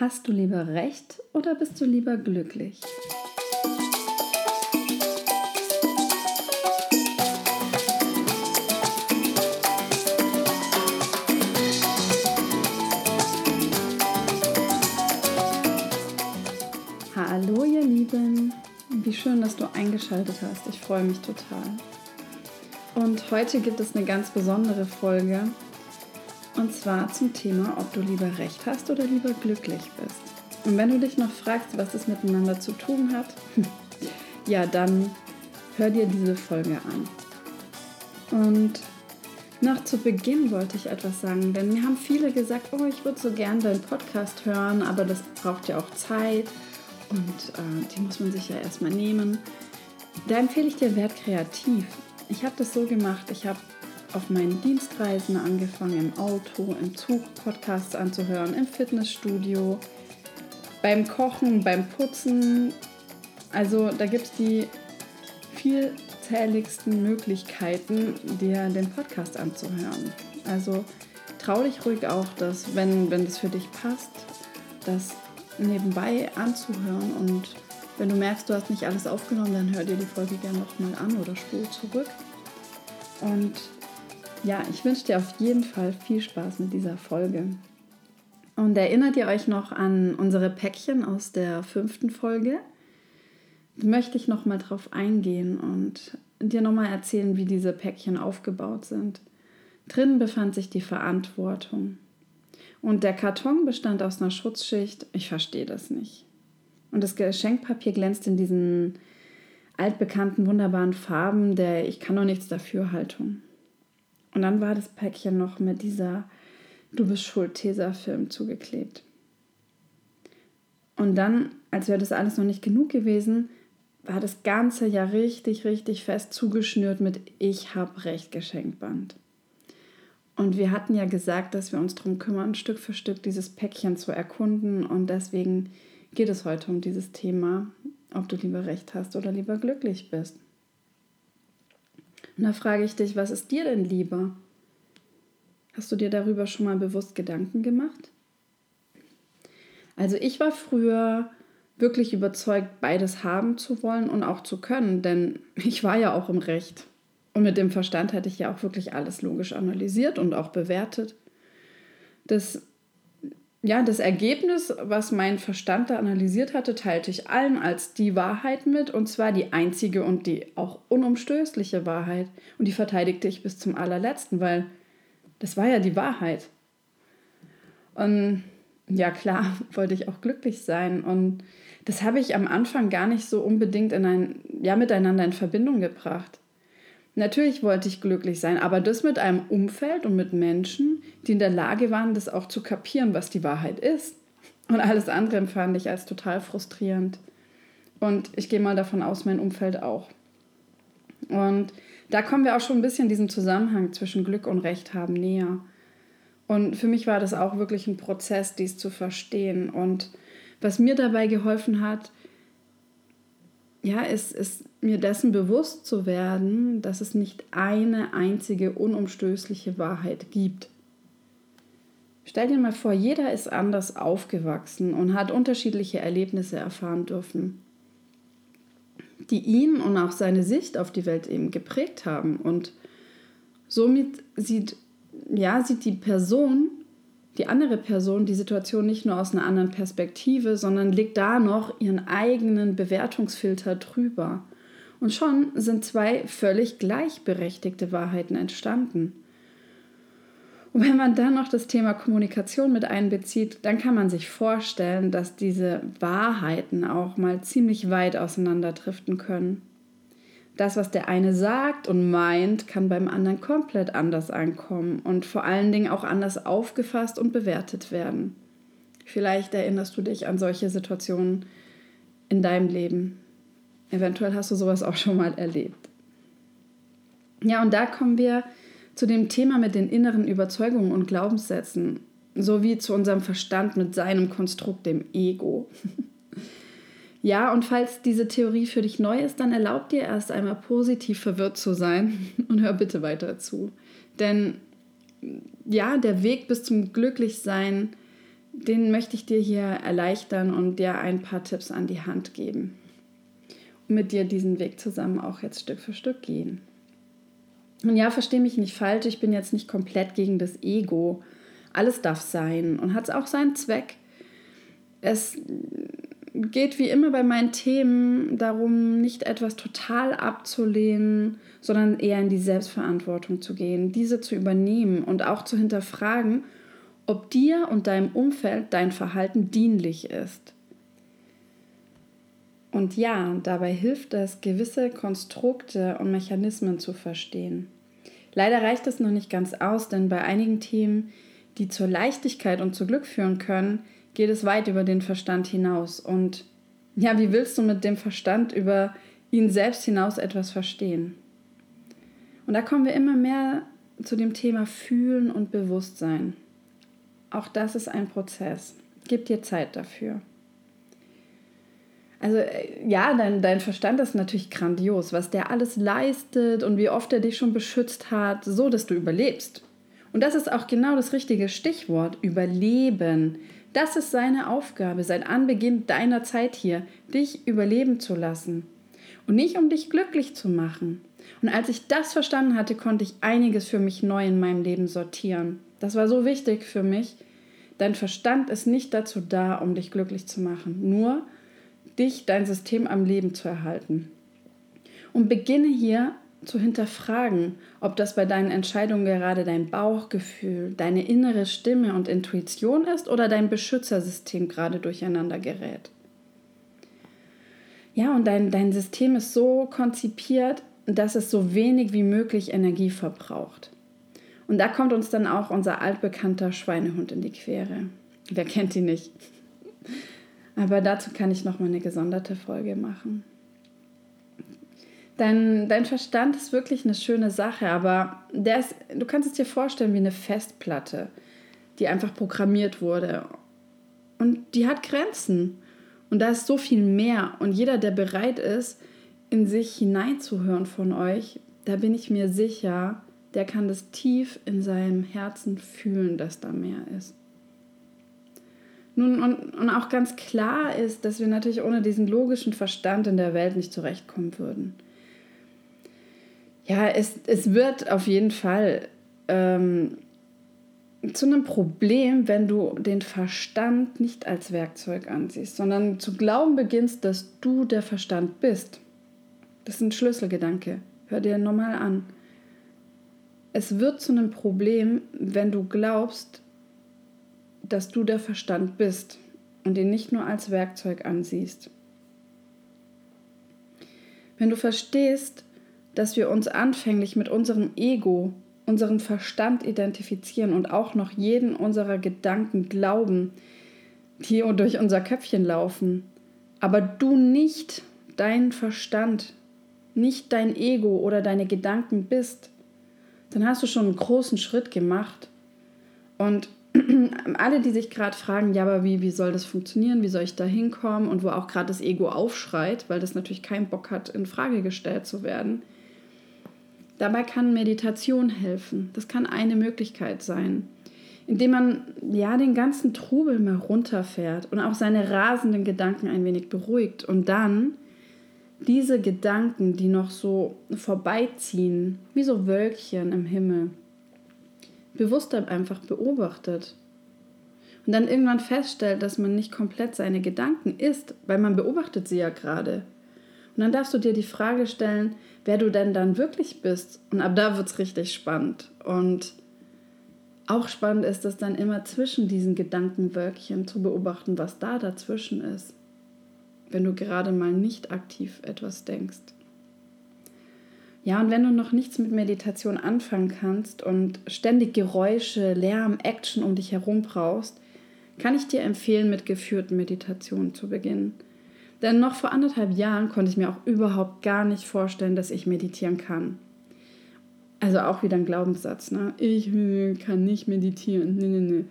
Hast du lieber recht oder bist du lieber glücklich? Hallo ihr Lieben, wie schön, dass du eingeschaltet hast. Ich freue mich total. Und heute gibt es eine ganz besondere Folge, und zwar zum Thema, ob du lieber recht hast oder lieber glücklich bist. Und wenn du dich noch fragst, was es miteinander zu tun hat, ja, dann hör dir diese Folge an. Und noch zu Beginn wollte ich etwas sagen, denn mir haben viele gesagt, oh, ich würde so gern deinen Podcast hören, aber das braucht ja auch Zeit und äh, die muss man sich ja erstmal nehmen. Da empfehle ich dir Wert kreativ. Ich habe das so gemacht, ich habe auf meinen Dienstreisen angefangen, im Auto, im Zug Podcasts anzuhören, im Fitnessstudio, beim Kochen, beim Putzen. Also da gibt es die vielzähligsten Möglichkeiten, dir den Podcast anzuhören. Also trau dich ruhig auch, dass, wenn, wenn das für dich passt, das nebenbei anzuhören und wenn du merkst, du hast nicht alles aufgenommen, dann hör dir die Folge gerne nochmal an oder spul zurück. Und ja, ich wünsche dir auf jeden Fall viel Spaß mit dieser Folge. Und erinnert ihr euch noch an unsere Päckchen aus der fünften Folge? Da möchte ich noch mal drauf eingehen und dir noch mal erzählen, wie diese Päckchen aufgebaut sind. Drinnen befand sich die Verantwortung. Und der Karton bestand aus einer Schutzschicht. Ich verstehe das nicht. Und das Geschenkpapier glänzt in diesen altbekannten, wunderbaren Farben der Ich kann doch nichts dafür Haltung. Und dann war das Päckchen noch mit dieser Du bist schuld Tesafilm zugeklebt. Und dann, als wäre das alles noch nicht genug gewesen, war das Ganze ja richtig, richtig fest zugeschnürt mit Ich hab Recht Geschenkband. Und wir hatten ja gesagt, dass wir uns darum kümmern, Stück für Stück dieses Päckchen zu erkunden. Und deswegen geht es heute um dieses Thema, ob du lieber Recht hast oder lieber glücklich bist. Und da frage ich dich, was ist dir denn lieber? Hast du dir darüber schon mal bewusst Gedanken gemacht? Also ich war früher wirklich überzeugt, beides haben zu wollen und auch zu können, denn ich war ja auch im Recht. Und mit dem Verstand hatte ich ja auch wirklich alles logisch analysiert und auch bewertet. Das ja, das Ergebnis, was mein Verstand da analysiert hatte, teilte ich allen als die Wahrheit mit, und zwar die einzige und die auch unumstößliche Wahrheit. Und die verteidigte ich bis zum allerletzten, weil das war ja die Wahrheit. Und ja, klar, wollte ich auch glücklich sein. Und das habe ich am Anfang gar nicht so unbedingt in ein, ja, miteinander in Verbindung gebracht. Natürlich wollte ich glücklich sein, aber das mit einem Umfeld und mit Menschen, die in der Lage waren, das auch zu kapieren, was die Wahrheit ist. Und alles andere empfand ich als total frustrierend. Und ich gehe mal davon aus, mein Umfeld auch. Und da kommen wir auch schon ein bisschen diesem Zusammenhang zwischen Glück und Recht haben näher. Und für mich war das auch wirklich ein Prozess, dies zu verstehen. Und was mir dabei geholfen hat, ja, ist, ist mir dessen bewusst zu werden, dass es nicht eine einzige unumstößliche Wahrheit gibt. Stell dir mal vor, jeder ist anders aufgewachsen und hat unterschiedliche Erlebnisse erfahren dürfen, die ihn und auch seine Sicht auf die Welt eben geprägt haben. Und somit sieht, ja, sieht die Person die andere Person die Situation nicht nur aus einer anderen Perspektive, sondern legt da noch ihren eigenen Bewertungsfilter drüber. Und schon sind zwei völlig gleichberechtigte Wahrheiten entstanden. Und wenn man dann noch das Thema Kommunikation mit einbezieht, dann kann man sich vorstellen, dass diese Wahrheiten auch mal ziemlich weit auseinanderdriften können. Das, was der eine sagt und meint, kann beim anderen komplett anders ankommen und vor allen Dingen auch anders aufgefasst und bewertet werden. Vielleicht erinnerst du dich an solche Situationen in deinem Leben. Eventuell hast du sowas auch schon mal erlebt. Ja, und da kommen wir zu dem Thema mit den inneren Überzeugungen und Glaubenssätzen, sowie zu unserem Verstand mit seinem Konstrukt, dem Ego. Ja, und falls diese Theorie für dich neu ist, dann erlaub dir erst einmal positiv verwirrt zu sein und hör bitte weiter zu. Denn ja, der Weg bis zum Glücklichsein den möchte ich dir hier erleichtern und dir ein paar Tipps an die Hand geben. Und mit dir diesen Weg zusammen auch jetzt Stück für Stück gehen. Und ja, verstehe mich nicht falsch, ich bin jetzt nicht komplett gegen das Ego. Alles darf sein und hat auch seinen Zweck. Es geht wie immer bei meinen Themen darum, nicht etwas total abzulehnen, sondern eher in die Selbstverantwortung zu gehen, diese zu übernehmen und auch zu hinterfragen, ob dir und deinem Umfeld dein Verhalten dienlich ist. Und ja, dabei hilft es, gewisse Konstrukte und Mechanismen zu verstehen. Leider reicht es noch nicht ganz aus, denn bei einigen Themen, die zur Leichtigkeit und zu Glück führen können, geht es weit über den Verstand hinaus. Und ja, wie willst du mit dem Verstand über ihn selbst hinaus etwas verstehen? Und da kommen wir immer mehr zu dem Thema Fühlen und Bewusstsein. Auch das ist ein Prozess. Gib dir Zeit dafür. Also äh, ja, dein, dein Verstand ist natürlich grandios, was der alles leistet und wie oft er dich schon beschützt hat, so dass du überlebst. Und das ist auch genau das richtige Stichwort, überleben. Das ist seine Aufgabe seit Anbeginn deiner Zeit hier, dich überleben zu lassen. Und nicht um dich glücklich zu machen. Und als ich das verstanden hatte, konnte ich einiges für mich neu in meinem Leben sortieren. Das war so wichtig für mich. Dein Verstand ist nicht dazu da, um dich glücklich zu machen. Nur dich, dein System am Leben zu erhalten. Und beginne hier zu hinterfragen, ob das bei deinen Entscheidungen gerade dein Bauchgefühl, deine innere Stimme und Intuition ist oder dein Beschützersystem gerade durcheinander gerät. Ja, und dein, dein System ist so konzipiert, dass es so wenig wie möglich Energie verbraucht. Und da kommt uns dann auch unser altbekannter Schweinehund in die Quere. Wer kennt ihn nicht? Aber dazu kann ich noch mal eine gesonderte Folge machen. Dein, dein Verstand ist wirklich eine schöne Sache, aber der ist, du kannst es dir vorstellen wie eine Festplatte, die einfach programmiert wurde. Und die hat Grenzen. Und da ist so viel mehr. Und jeder, der bereit ist, in sich hineinzuhören von euch, da bin ich mir sicher, der kann das tief in seinem Herzen fühlen, dass da mehr ist. Nun, und, und auch ganz klar ist, dass wir natürlich ohne diesen logischen Verstand in der Welt nicht zurechtkommen würden. Ja, es, es wird auf jeden Fall ähm, zu einem Problem, wenn du den Verstand nicht als Werkzeug ansiehst, sondern zu glauben beginnst, dass du der Verstand bist. Das ist ein Schlüsselgedanke. Hör dir nochmal an. Es wird zu einem Problem, wenn du glaubst, dass du der Verstand bist und ihn nicht nur als Werkzeug ansiehst. Wenn du verstehst, dass wir uns anfänglich mit unserem Ego, unserem Verstand identifizieren und auch noch jeden unserer Gedanken glauben, die durch unser Köpfchen laufen, aber du nicht dein Verstand, nicht dein Ego oder deine Gedanken bist, dann hast du schon einen großen Schritt gemacht. Und alle, die sich gerade fragen, ja, aber wie, wie soll das funktionieren, wie soll ich da hinkommen und wo auch gerade das Ego aufschreit, weil das natürlich keinen Bock hat, in Frage gestellt zu werden. Dabei kann Meditation helfen. Das kann eine Möglichkeit sein, indem man ja den ganzen Trubel mal runterfährt und auch seine rasenden Gedanken ein wenig beruhigt und dann diese Gedanken, die noch so vorbeiziehen, wie so Wölkchen im Himmel, bewusst einfach beobachtet. Und dann irgendwann feststellt, dass man nicht komplett seine Gedanken ist, weil man beobachtet sie ja gerade. Und dann darfst du dir die Frage stellen, wer du denn dann wirklich bist. Und ab da wird es richtig spannend. Und auch spannend ist es dann immer zwischen diesen Gedankenwölkchen zu beobachten, was da dazwischen ist, wenn du gerade mal nicht aktiv etwas denkst. Ja, und wenn du noch nichts mit Meditation anfangen kannst und ständig Geräusche, Lärm, Action um dich herum brauchst, kann ich dir empfehlen, mit geführten Meditationen zu beginnen. Denn noch vor anderthalb Jahren konnte ich mir auch überhaupt gar nicht vorstellen, dass ich meditieren kann. Also auch wieder ein Glaubenssatz, ne? Ich kann nicht meditieren. Nee, nee, nee.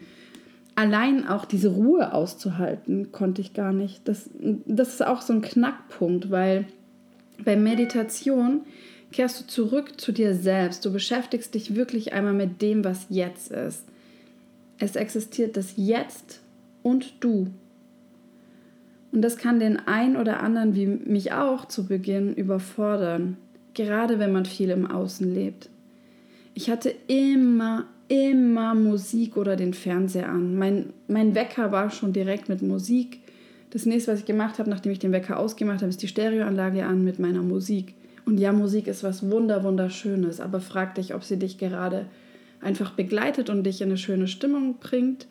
Allein auch diese Ruhe auszuhalten, konnte ich gar nicht. Das, das ist auch so ein Knackpunkt, weil bei Meditation kehrst du zurück zu dir selbst. Du beschäftigst dich wirklich einmal mit dem, was jetzt ist. Es existiert das Jetzt und du. Und das kann den einen oder anderen wie mich auch zu Beginn überfordern, gerade wenn man viel im Außen lebt. Ich hatte immer, immer Musik oder den Fernseher an. Mein, mein Wecker war schon direkt mit Musik. Das nächste, was ich gemacht habe, nachdem ich den Wecker ausgemacht habe, ist die Stereoanlage an mit meiner Musik. Und ja, Musik ist was wunder wunderschönes, aber frag dich, ob sie dich gerade einfach begleitet und dich in eine schöne Stimmung bringt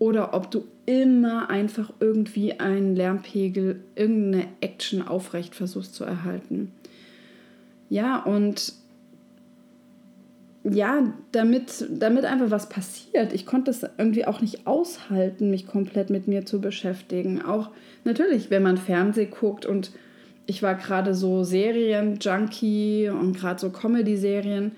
oder ob du immer einfach irgendwie einen Lärmpegel, irgendeine Action aufrecht versuchst zu erhalten. Ja, und ja, damit, damit einfach was passiert. Ich konnte es irgendwie auch nicht aushalten, mich komplett mit mir zu beschäftigen. Auch natürlich, wenn man Fernsehen guckt und ich war gerade so Serien-Junkie und gerade so Comedy-Serien.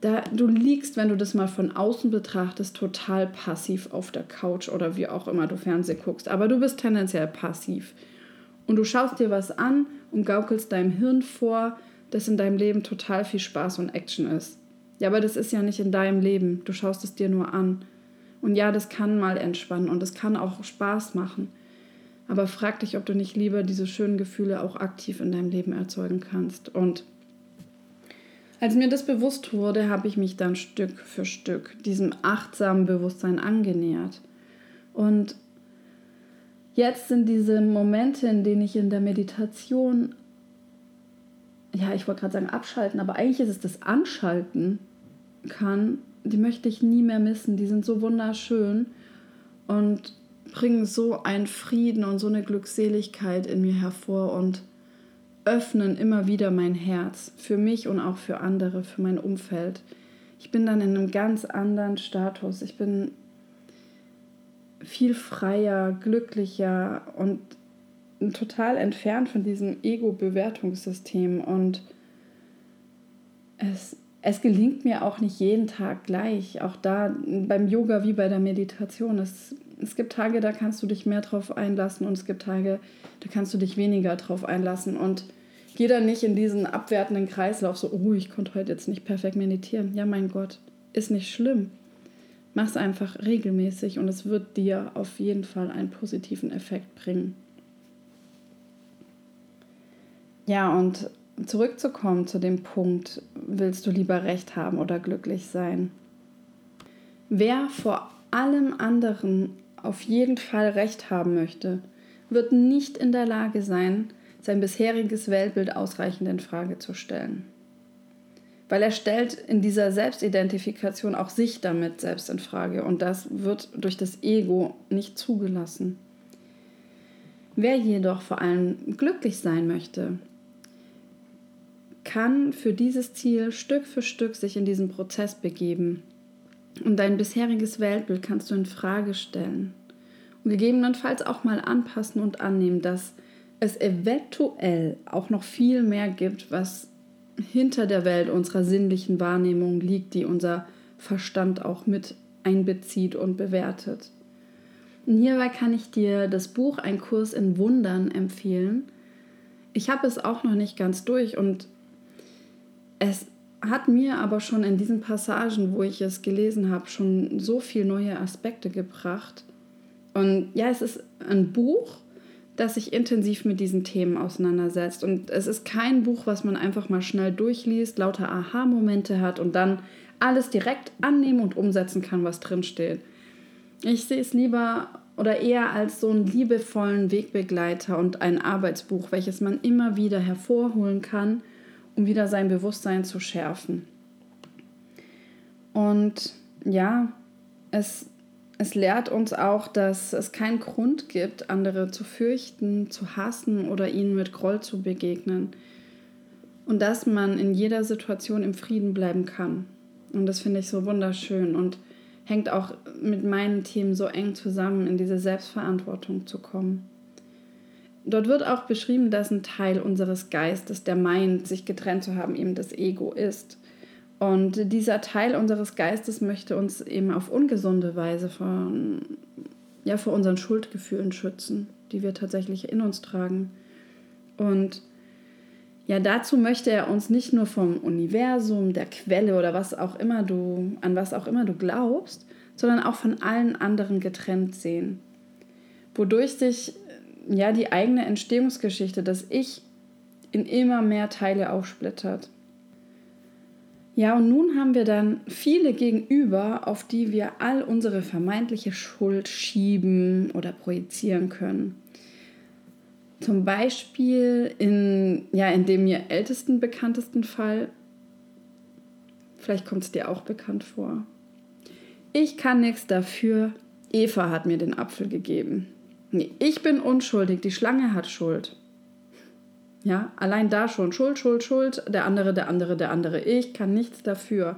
Da, du liegst, wenn du das mal von außen betrachtest, total passiv auf der Couch oder wie auch immer du Fernsehen guckst. Aber du bist tendenziell passiv. Und du schaust dir was an und gaukelst deinem Hirn vor, dass in deinem Leben total viel Spaß und Action ist. Ja, aber das ist ja nicht in deinem Leben. Du schaust es dir nur an. Und ja, das kann mal entspannen und es kann auch Spaß machen. Aber frag dich, ob du nicht lieber diese schönen Gefühle auch aktiv in deinem Leben erzeugen kannst. Und als mir das bewusst wurde, habe ich mich dann Stück für Stück diesem achtsamen Bewusstsein angenähert. Und jetzt sind diese Momente, in denen ich in der Meditation, ja, ich wollte gerade sagen abschalten, aber eigentlich ist es das Anschalten kann, die möchte ich nie mehr missen. Die sind so wunderschön. Und bringen so einen Frieden und so eine Glückseligkeit in mir hervor und öffnen immer wieder mein Herz für mich und auch für andere, für mein Umfeld. Ich bin dann in einem ganz anderen Status. Ich bin viel freier, glücklicher und total entfernt von diesem Ego-Bewertungssystem. Und es, es gelingt mir auch nicht jeden Tag gleich. Auch da beim Yoga wie bei der Meditation. Es es gibt Tage, da kannst du dich mehr drauf einlassen und es gibt Tage, da kannst du dich weniger drauf einlassen und geh dann nicht in diesen abwertenden Kreislauf so, oh, ich konnte heute jetzt nicht perfekt meditieren. Ja, mein Gott, ist nicht schlimm. Mach es einfach regelmäßig und es wird dir auf jeden Fall einen positiven Effekt bringen. Ja, und zurückzukommen zu dem Punkt, willst du lieber recht haben oder glücklich sein? Wer vor allem anderen auf jeden Fall recht haben möchte, wird nicht in der Lage sein, sein bisheriges Weltbild ausreichend in Frage zu stellen. Weil er stellt in dieser Selbstidentifikation auch sich damit selbst in Frage und das wird durch das Ego nicht zugelassen. Wer jedoch vor allem glücklich sein möchte, kann für dieses Ziel Stück für Stück sich in diesen Prozess begeben und dein bisheriges Weltbild kannst du in Frage stellen. Und gegebenenfalls auch mal anpassen und annehmen, dass es eventuell auch noch viel mehr gibt, was hinter der Welt unserer sinnlichen Wahrnehmung liegt, die unser Verstand auch mit einbezieht und bewertet. Und hierbei kann ich dir das Buch Ein Kurs in Wundern empfehlen. Ich habe es auch noch nicht ganz durch und es hat mir aber schon in diesen Passagen, wo ich es gelesen habe, schon so viele neue Aspekte gebracht. Und ja, es ist ein Buch, das sich intensiv mit diesen Themen auseinandersetzt. Und es ist kein Buch, was man einfach mal schnell durchliest, lauter Aha-Momente hat und dann alles direkt annehmen und umsetzen kann, was drinsteht. Ich sehe es lieber oder eher als so einen liebevollen Wegbegleiter und ein Arbeitsbuch, welches man immer wieder hervorholen kann um wieder sein Bewusstsein zu schärfen. Und ja, es, es lehrt uns auch, dass es keinen Grund gibt, andere zu fürchten, zu hassen oder ihnen mit Groll zu begegnen. Und dass man in jeder Situation im Frieden bleiben kann. Und das finde ich so wunderschön und hängt auch mit meinen Themen so eng zusammen, in diese Selbstverantwortung zu kommen. Dort wird auch beschrieben, dass ein Teil unseres Geistes, der meint, sich getrennt zu haben, eben das Ego ist. Und dieser Teil unseres Geistes möchte uns eben auf ungesunde Weise von, ja, vor unseren Schuldgefühlen schützen, die wir tatsächlich in uns tragen. Und ja, dazu möchte er uns nicht nur vom Universum, der Quelle oder was auch immer du, an was auch immer du glaubst, sondern auch von allen anderen getrennt sehen. Wodurch sich ja die eigene Entstehungsgeschichte, das Ich, in immer mehr Teile aufsplittert. Ja, und nun haben wir dann viele gegenüber, auf die wir all unsere vermeintliche Schuld schieben oder projizieren können. Zum Beispiel in, ja, in dem mir ältesten, bekanntesten Fall, vielleicht kommt es dir auch bekannt vor. Ich kann nichts dafür, Eva hat mir den Apfel gegeben. Nee, ich bin unschuldig, die Schlange hat Schuld. Ja, allein da schon Schuld, Schuld, Schuld, der andere, der andere, der andere. Ich kann nichts dafür.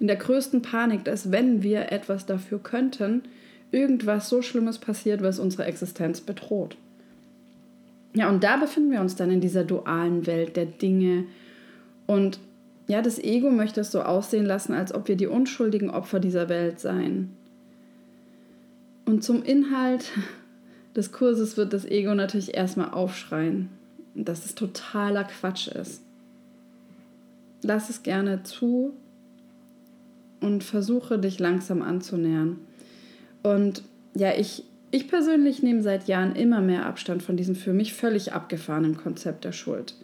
In der größten Panik, dass wenn wir etwas dafür könnten, irgendwas so Schlimmes passiert, was unsere Existenz bedroht. Ja, und da befinden wir uns dann in dieser dualen Welt der Dinge. Und ja, das Ego möchte es so aussehen lassen, als ob wir die unschuldigen Opfer dieser Welt seien. Und zum Inhalt des Kurses wird das Ego natürlich erstmal aufschreien dass es totaler Quatsch ist. Lass es gerne zu und versuche dich langsam anzunähern. Und ja, ich, ich persönlich nehme seit Jahren immer mehr Abstand von diesem für mich völlig abgefahrenen Konzept der Schuld.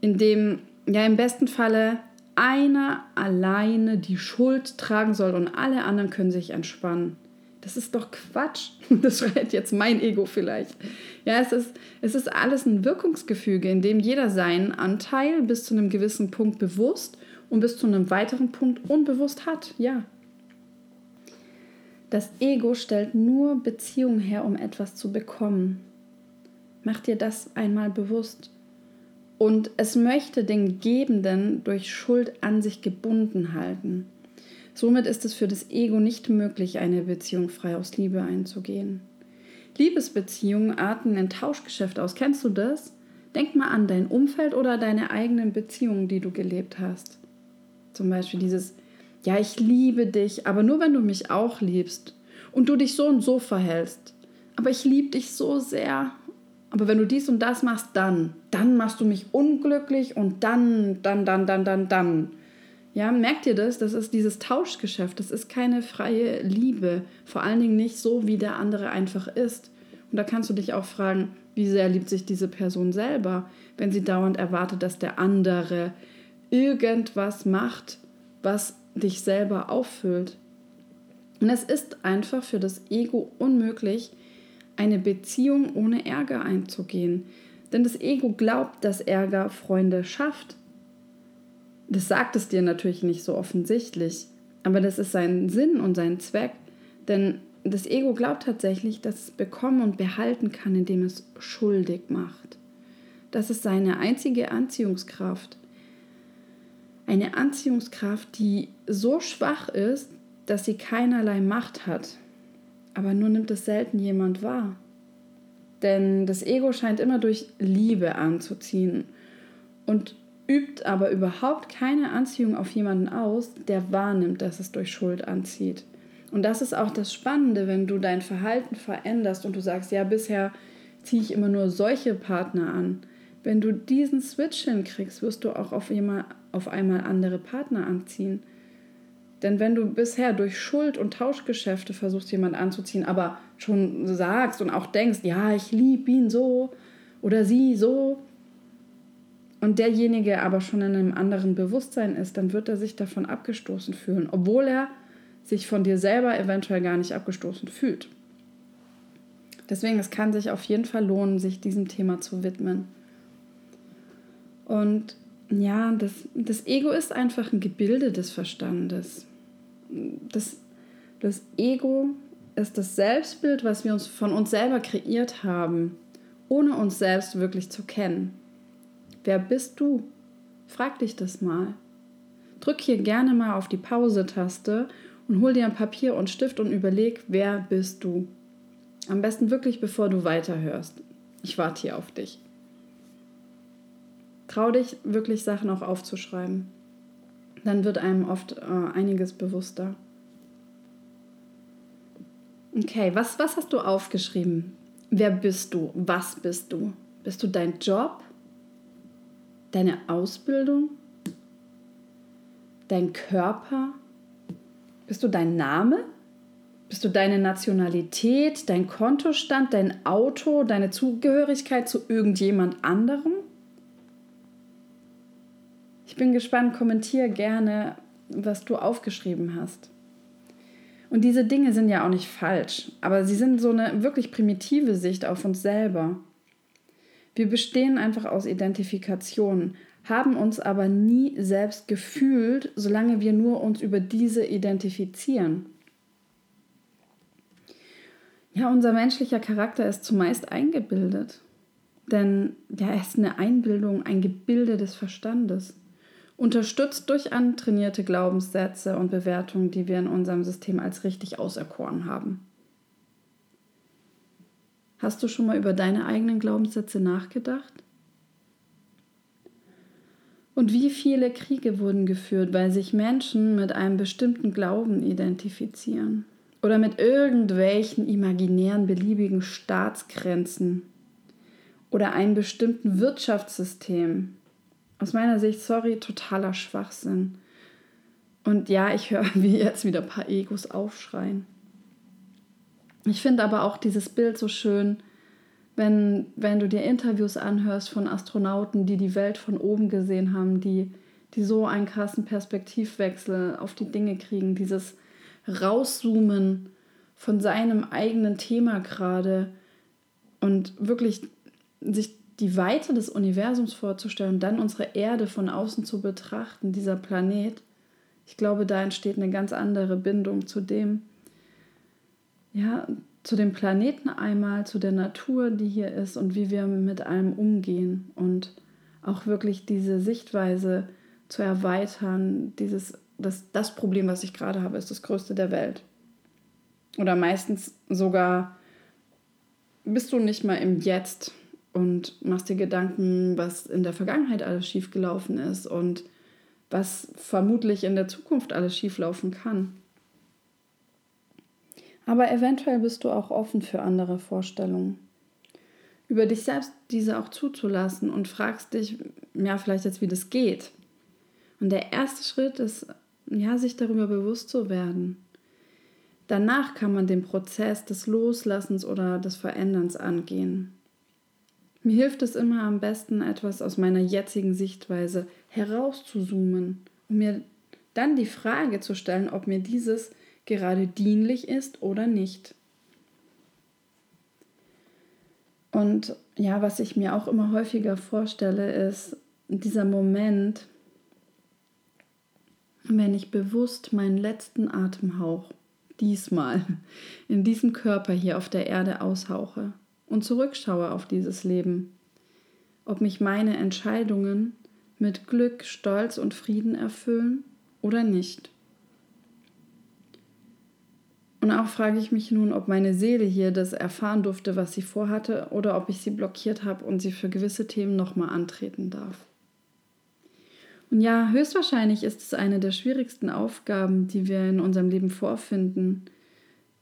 In dem ja im besten Falle einer alleine die Schuld tragen soll und alle anderen können sich entspannen. Das ist doch Quatsch. Das schreit jetzt mein Ego vielleicht. Ja, es ist, es ist alles ein Wirkungsgefüge, in dem jeder seinen Anteil bis zu einem gewissen Punkt bewusst und bis zu einem weiteren Punkt unbewusst hat. Ja. Das Ego stellt nur Beziehungen her, um etwas zu bekommen. Mach dir das einmal bewusst. Und es möchte den Gebenden durch Schuld an sich gebunden halten. Somit ist es für das Ego nicht möglich, eine Beziehung frei aus Liebe einzugehen. Liebesbeziehungen arten ein Tauschgeschäft aus. Kennst du das? Denk mal an dein Umfeld oder deine eigenen Beziehungen, die du gelebt hast. Zum Beispiel dieses, ja, ich liebe dich, aber nur wenn du mich auch liebst und du dich so und so verhältst. Aber ich liebe dich so sehr. Aber wenn du dies und das machst, dann, dann machst du mich unglücklich und dann, dann, dann, dann, dann, dann. Ja, merkt ihr das? Das ist dieses Tauschgeschäft. Das ist keine freie Liebe. Vor allen Dingen nicht so, wie der andere einfach ist. Und da kannst du dich auch fragen, wie sehr liebt sich diese Person selber, wenn sie dauernd erwartet, dass der andere irgendwas macht, was dich selber auffüllt. Und es ist einfach für das Ego unmöglich, eine Beziehung ohne Ärger einzugehen. Denn das Ego glaubt, dass Ärger Freunde schafft. Das sagt es dir natürlich nicht so offensichtlich, aber das ist sein Sinn und sein Zweck, denn das Ego glaubt tatsächlich, dass es bekommen und behalten kann, indem es schuldig macht. Das ist seine einzige Anziehungskraft. Eine Anziehungskraft, die so schwach ist, dass sie keinerlei Macht hat. Aber nur nimmt es selten jemand wahr. Denn das Ego scheint immer durch Liebe anzuziehen. Und übt aber überhaupt keine Anziehung auf jemanden aus, der wahrnimmt, dass es durch Schuld anzieht. Und das ist auch das Spannende, wenn du dein Verhalten veränderst und du sagst, ja, bisher ziehe ich immer nur solche Partner an. Wenn du diesen Switch hinkriegst, wirst du auch auf, immer, auf einmal andere Partner anziehen. Denn wenn du bisher durch Schuld und Tauschgeschäfte versuchst, jemanden anzuziehen, aber schon sagst und auch denkst, ja, ich liebe ihn so oder sie so, und derjenige aber schon in einem anderen Bewusstsein ist, dann wird er sich davon abgestoßen fühlen, obwohl er sich von dir selber eventuell gar nicht abgestoßen fühlt. Deswegen, es kann sich auf jeden Fall lohnen, sich diesem Thema zu widmen. Und ja, das, das Ego ist einfach ein Gebilde des Verstandes. Das, das Ego ist das Selbstbild, was wir uns von uns selber kreiert haben, ohne uns selbst wirklich zu kennen. Wer bist du? Frag dich das mal. Drück hier gerne mal auf die Pause-Taste und hol dir ein Papier und Stift und überleg, wer bist du? Am besten wirklich, bevor du weiterhörst. Ich warte hier auf dich. Trau dich, wirklich Sachen auch aufzuschreiben. Dann wird einem oft äh, einiges bewusster. Okay, was, was hast du aufgeschrieben? Wer bist du? Was bist du? Bist du dein Job? Deine Ausbildung, dein Körper? Bist du dein Name? Bist du deine Nationalität, dein Kontostand, dein Auto, deine Zugehörigkeit zu irgendjemand anderem? Ich bin gespannt, kommentiere gerne, was du aufgeschrieben hast. Und diese Dinge sind ja auch nicht falsch, aber sie sind so eine wirklich primitive Sicht auf uns selber. Wir bestehen einfach aus Identifikation, haben uns aber nie selbst gefühlt, solange wir nur uns über diese identifizieren. Ja, unser menschlicher Charakter ist zumeist eingebildet. Denn er ist eine Einbildung, ein Gebilde des Verstandes. Unterstützt durch antrainierte Glaubenssätze und Bewertungen, die wir in unserem System als richtig auserkoren haben. Hast du schon mal über deine eigenen Glaubenssätze nachgedacht? Und wie viele Kriege wurden geführt, weil sich Menschen mit einem bestimmten Glauben identifizieren? Oder mit irgendwelchen imaginären beliebigen Staatsgrenzen? Oder einem bestimmten Wirtschaftssystem? Aus meiner Sicht, sorry, totaler Schwachsinn. Und ja, ich höre wie jetzt wieder ein paar Egos aufschreien. Ich finde aber auch dieses Bild so schön, wenn, wenn du dir Interviews anhörst von Astronauten, die die Welt von oben gesehen haben, die, die so einen krassen Perspektivwechsel auf die Dinge kriegen, dieses Rauszoomen von seinem eigenen Thema gerade und wirklich sich die Weite des Universums vorzustellen und dann unsere Erde von außen zu betrachten, dieser Planet, ich glaube, da entsteht eine ganz andere Bindung zu dem, ja, zu dem Planeten einmal, zu der Natur, die hier ist und wie wir mit allem umgehen und auch wirklich diese Sichtweise zu erweitern. Dieses, das, das Problem, was ich gerade habe, ist das größte der Welt. Oder meistens sogar bist du nicht mal im Jetzt und machst dir Gedanken, was in der Vergangenheit alles schiefgelaufen ist und was vermutlich in der Zukunft alles schieflaufen kann. Aber eventuell bist du auch offen für andere Vorstellungen. Über dich selbst diese auch zuzulassen und fragst dich, ja, vielleicht jetzt, wie das geht. Und der erste Schritt ist, ja, sich darüber bewusst zu werden. Danach kann man den Prozess des Loslassens oder des Veränderns angehen. Mir hilft es immer am besten, etwas aus meiner jetzigen Sichtweise herauszuzoomen und mir dann die Frage zu stellen, ob mir dieses gerade dienlich ist oder nicht. Und ja, was ich mir auch immer häufiger vorstelle, ist dieser Moment, wenn ich bewusst meinen letzten Atemhauch diesmal in diesem Körper hier auf der Erde aushauche und zurückschaue auf dieses Leben, ob mich meine Entscheidungen mit Glück, Stolz und Frieden erfüllen oder nicht. Und auch frage ich mich nun, ob meine Seele hier das erfahren durfte, was sie vorhatte, oder ob ich sie blockiert habe und sie für gewisse Themen nochmal antreten darf. Und ja, höchstwahrscheinlich ist es eine der schwierigsten Aufgaben, die wir in unserem Leben vorfinden.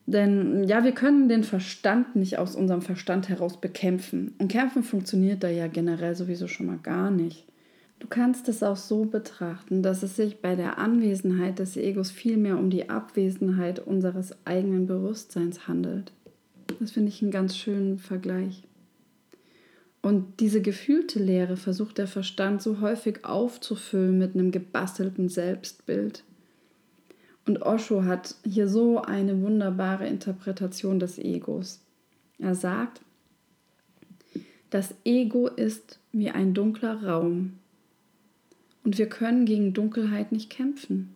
Denn ja, wir können den Verstand nicht aus unserem Verstand heraus bekämpfen. Und kämpfen funktioniert da ja generell sowieso schon mal gar nicht. Du kannst es auch so betrachten, dass es sich bei der Anwesenheit des Egos vielmehr um die Abwesenheit unseres eigenen Bewusstseins handelt. Das finde ich einen ganz schönen Vergleich. Und diese gefühlte Leere versucht der Verstand so häufig aufzufüllen mit einem gebastelten Selbstbild. Und Osho hat hier so eine wunderbare Interpretation des Egos. Er sagt, das Ego ist wie ein dunkler Raum, und wir können gegen Dunkelheit nicht kämpfen.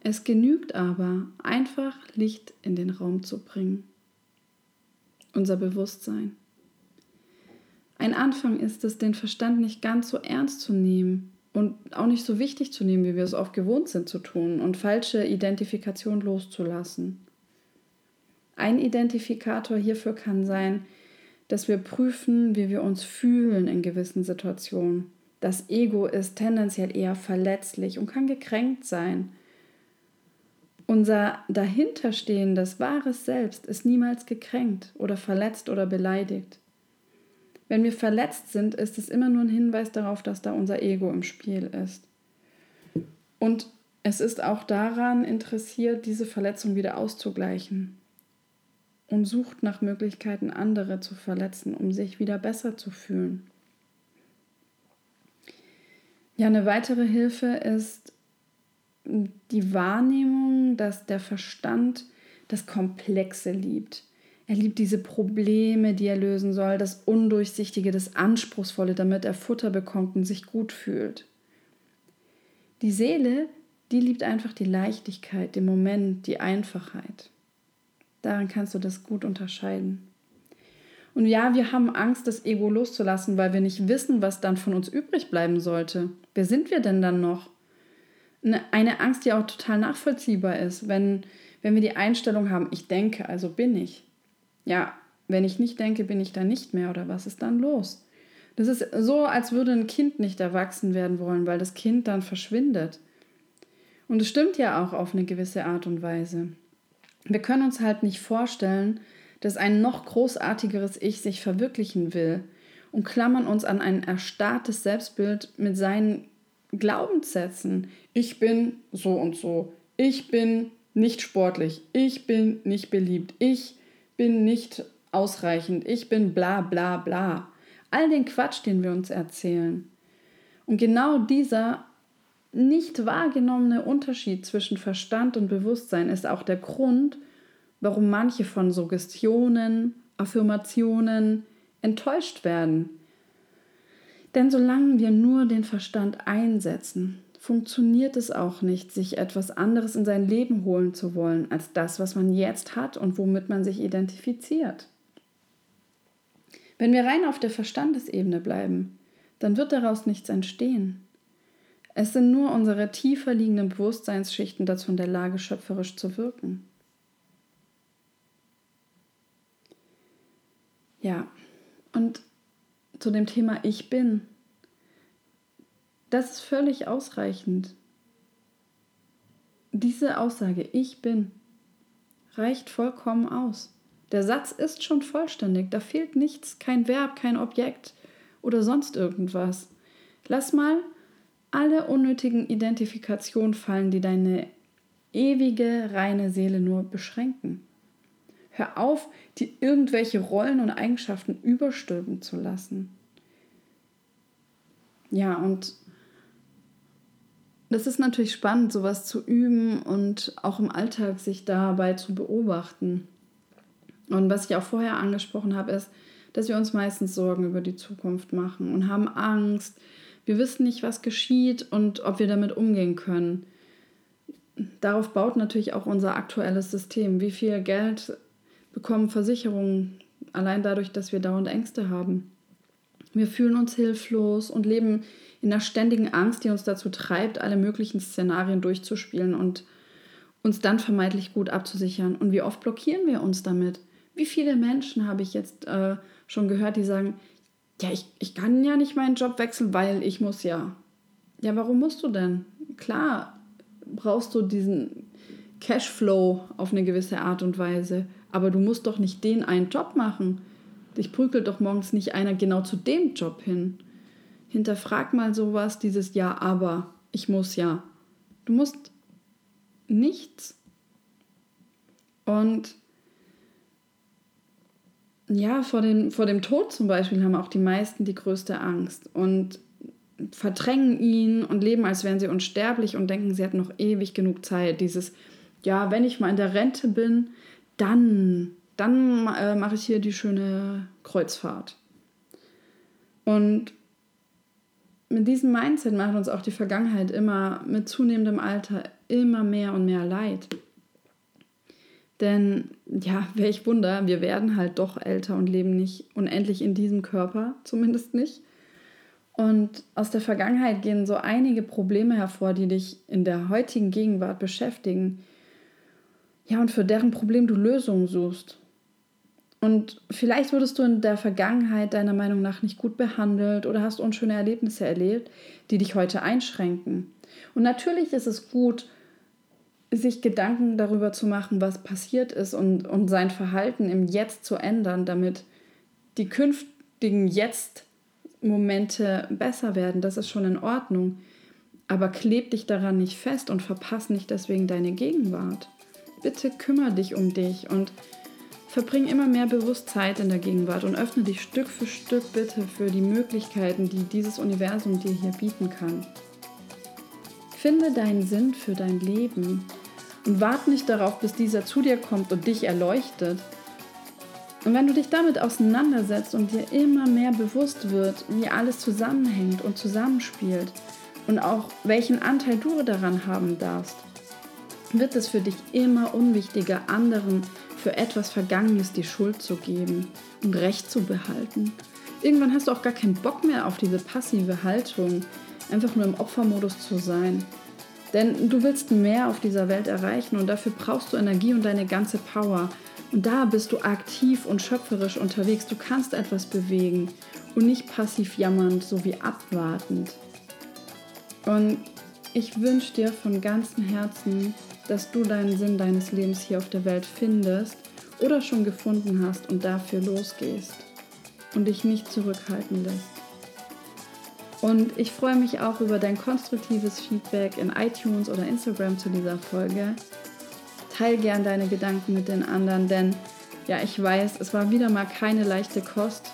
Es genügt aber, einfach Licht in den Raum zu bringen. Unser Bewusstsein. Ein Anfang ist es, den Verstand nicht ganz so ernst zu nehmen und auch nicht so wichtig zu nehmen, wie wir es oft gewohnt sind zu tun und falsche Identifikation loszulassen. Ein Identifikator hierfür kann sein, dass wir prüfen, wie wir uns fühlen in gewissen Situationen das Ego ist tendenziell eher verletzlich und kann gekränkt sein. Unser dahinterstehendes wahres Selbst ist niemals gekränkt oder verletzt oder beleidigt. Wenn wir verletzt sind, ist es immer nur ein Hinweis darauf, dass da unser Ego im Spiel ist. Und es ist auch daran interessiert, diese Verletzung wieder auszugleichen und sucht nach Möglichkeiten, andere zu verletzen, um sich wieder besser zu fühlen. Ja, eine weitere Hilfe ist die Wahrnehmung, dass der Verstand das Komplexe liebt. Er liebt diese Probleme, die er lösen soll, das Undurchsichtige, das Anspruchsvolle, damit er Futter bekommt und sich gut fühlt. Die Seele, die liebt einfach die Leichtigkeit, den Moment, die Einfachheit. Daran kannst du das gut unterscheiden. Und ja, wir haben Angst, das Ego loszulassen, weil wir nicht wissen, was dann von uns übrig bleiben sollte. Wer sind wir denn dann noch? Eine Angst, die auch total nachvollziehbar ist, wenn, wenn wir die Einstellung haben, ich denke, also bin ich. Ja, wenn ich nicht denke, bin ich da nicht mehr oder was ist dann los? Das ist so, als würde ein Kind nicht erwachsen werden wollen, weil das Kind dann verschwindet. Und es stimmt ja auch auf eine gewisse Art und Weise. Wir können uns halt nicht vorstellen, dass ein noch großartigeres Ich sich verwirklichen will und klammern uns an ein erstarrtes Selbstbild mit seinen Glaubenssätzen. Ich bin so und so. Ich bin nicht sportlich. Ich bin nicht beliebt. Ich bin nicht ausreichend. Ich bin bla bla bla. All den Quatsch, den wir uns erzählen. Und genau dieser nicht wahrgenommene Unterschied zwischen Verstand und Bewusstsein ist auch der Grund, warum manche von Suggestionen, Affirmationen enttäuscht werden. Denn solange wir nur den Verstand einsetzen, funktioniert es auch nicht, sich etwas anderes in sein Leben holen zu wollen als das, was man jetzt hat und womit man sich identifiziert. Wenn wir rein auf der Verstandesebene bleiben, dann wird daraus nichts entstehen. Es sind nur unsere tiefer liegenden Bewusstseinsschichten dazu in der Lage, schöpferisch zu wirken. Ja, und zu dem Thema Ich bin. Das ist völlig ausreichend. Diese Aussage, ich bin, reicht vollkommen aus. Der Satz ist schon vollständig, da fehlt nichts, kein Verb, kein Objekt oder sonst irgendwas. Lass mal alle unnötigen Identifikationen fallen, die deine ewige, reine Seele nur beschränken. Hör auf, dir irgendwelche Rollen und Eigenschaften überstülpen zu lassen. Ja, und das ist natürlich spannend, sowas zu üben und auch im Alltag sich dabei zu beobachten. Und was ich auch vorher angesprochen habe, ist, dass wir uns meistens Sorgen über die Zukunft machen und haben Angst. Wir wissen nicht, was geschieht und ob wir damit umgehen können. Darauf baut natürlich auch unser aktuelles System. Wie viel Geld bekommen Versicherungen allein dadurch, dass wir dauernd Ängste haben. Wir fühlen uns hilflos und leben in einer ständigen Angst, die uns dazu treibt, alle möglichen Szenarien durchzuspielen und uns dann vermeintlich gut abzusichern. Und wie oft blockieren wir uns damit? Wie viele Menschen habe ich jetzt äh, schon gehört, die sagen, ja, ich, ich kann ja nicht meinen Job wechseln, weil ich muss ja. Ja, warum musst du denn? Klar, brauchst du diesen Cashflow auf eine gewisse Art und Weise. Aber du musst doch nicht den einen Job machen. Dich prügelt doch morgens nicht einer genau zu dem Job hin. Hinterfrag mal sowas, dieses Ja, aber, ich muss ja. Du musst nichts. Und ja, vor dem, vor dem Tod zum Beispiel haben auch die meisten die größte Angst und verdrängen ihn und leben, als wären sie unsterblich und denken, sie hätten noch ewig genug Zeit. Dieses, ja, wenn ich mal in der Rente bin, dann, dann äh, mache ich hier die schöne Kreuzfahrt. Und mit diesem Mindset macht uns auch die Vergangenheit immer mit zunehmendem Alter immer mehr und mehr leid. Denn ja, welch Wunder, wir werden halt doch älter und leben nicht unendlich in diesem Körper, zumindest nicht. Und aus der Vergangenheit gehen so einige Probleme hervor, die dich in der heutigen Gegenwart beschäftigen, ja, und für deren Problem du Lösungen suchst. Und vielleicht wurdest du in der Vergangenheit deiner Meinung nach nicht gut behandelt oder hast unschöne Erlebnisse erlebt, die dich heute einschränken. Und natürlich ist es gut, sich Gedanken darüber zu machen, was passiert ist und, und sein Verhalten im Jetzt zu ändern, damit die künftigen Jetzt-Momente besser werden. Das ist schon in Ordnung. Aber kleb dich daran nicht fest und verpass nicht deswegen deine Gegenwart. Bitte kümmere dich um dich und verbring immer mehr bewusst Zeit in der Gegenwart und öffne dich Stück für Stück bitte für die Möglichkeiten, die dieses Universum dir hier bieten kann. Finde deinen Sinn für dein Leben und warte nicht darauf, bis dieser zu dir kommt und dich erleuchtet. Und wenn du dich damit auseinandersetzt und dir immer mehr bewusst wird, wie alles zusammenhängt und zusammenspielt und auch welchen Anteil du daran haben darfst, wird es für dich immer unwichtiger, anderen für etwas Vergangenes die Schuld zu geben und Recht zu behalten. Irgendwann hast du auch gar keinen Bock mehr auf diese passive Haltung, einfach nur im Opfermodus zu sein. Denn du willst mehr auf dieser Welt erreichen und dafür brauchst du Energie und deine ganze Power. Und da bist du aktiv und schöpferisch unterwegs. Du kannst etwas bewegen und nicht passiv jammernd sowie abwartend. Und ich wünsche dir von ganzem Herzen, dass du deinen Sinn deines Lebens hier auf der Welt findest oder schon gefunden hast und dafür losgehst und dich nicht zurückhalten lässt. Und ich freue mich auch über dein konstruktives Feedback in iTunes oder Instagram zu dieser Folge. Teil gern deine Gedanken mit den anderen, denn ja, ich weiß, es war wieder mal keine leichte Kost.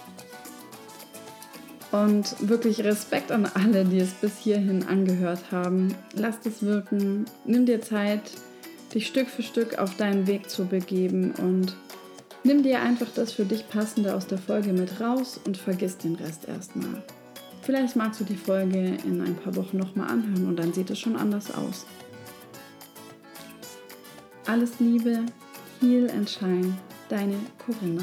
Und wirklich Respekt an alle, die es bis hierhin angehört haben. Lass es wirken, nimm dir Zeit, dich Stück für Stück auf deinen Weg zu begeben und nimm dir einfach das für dich Passende aus der Folge mit raus und vergiss den Rest erstmal. Vielleicht magst du die Folge in ein paar Wochen nochmal anhören und dann sieht es schon anders aus. Alles Liebe, Heal and Shine, deine Corinna.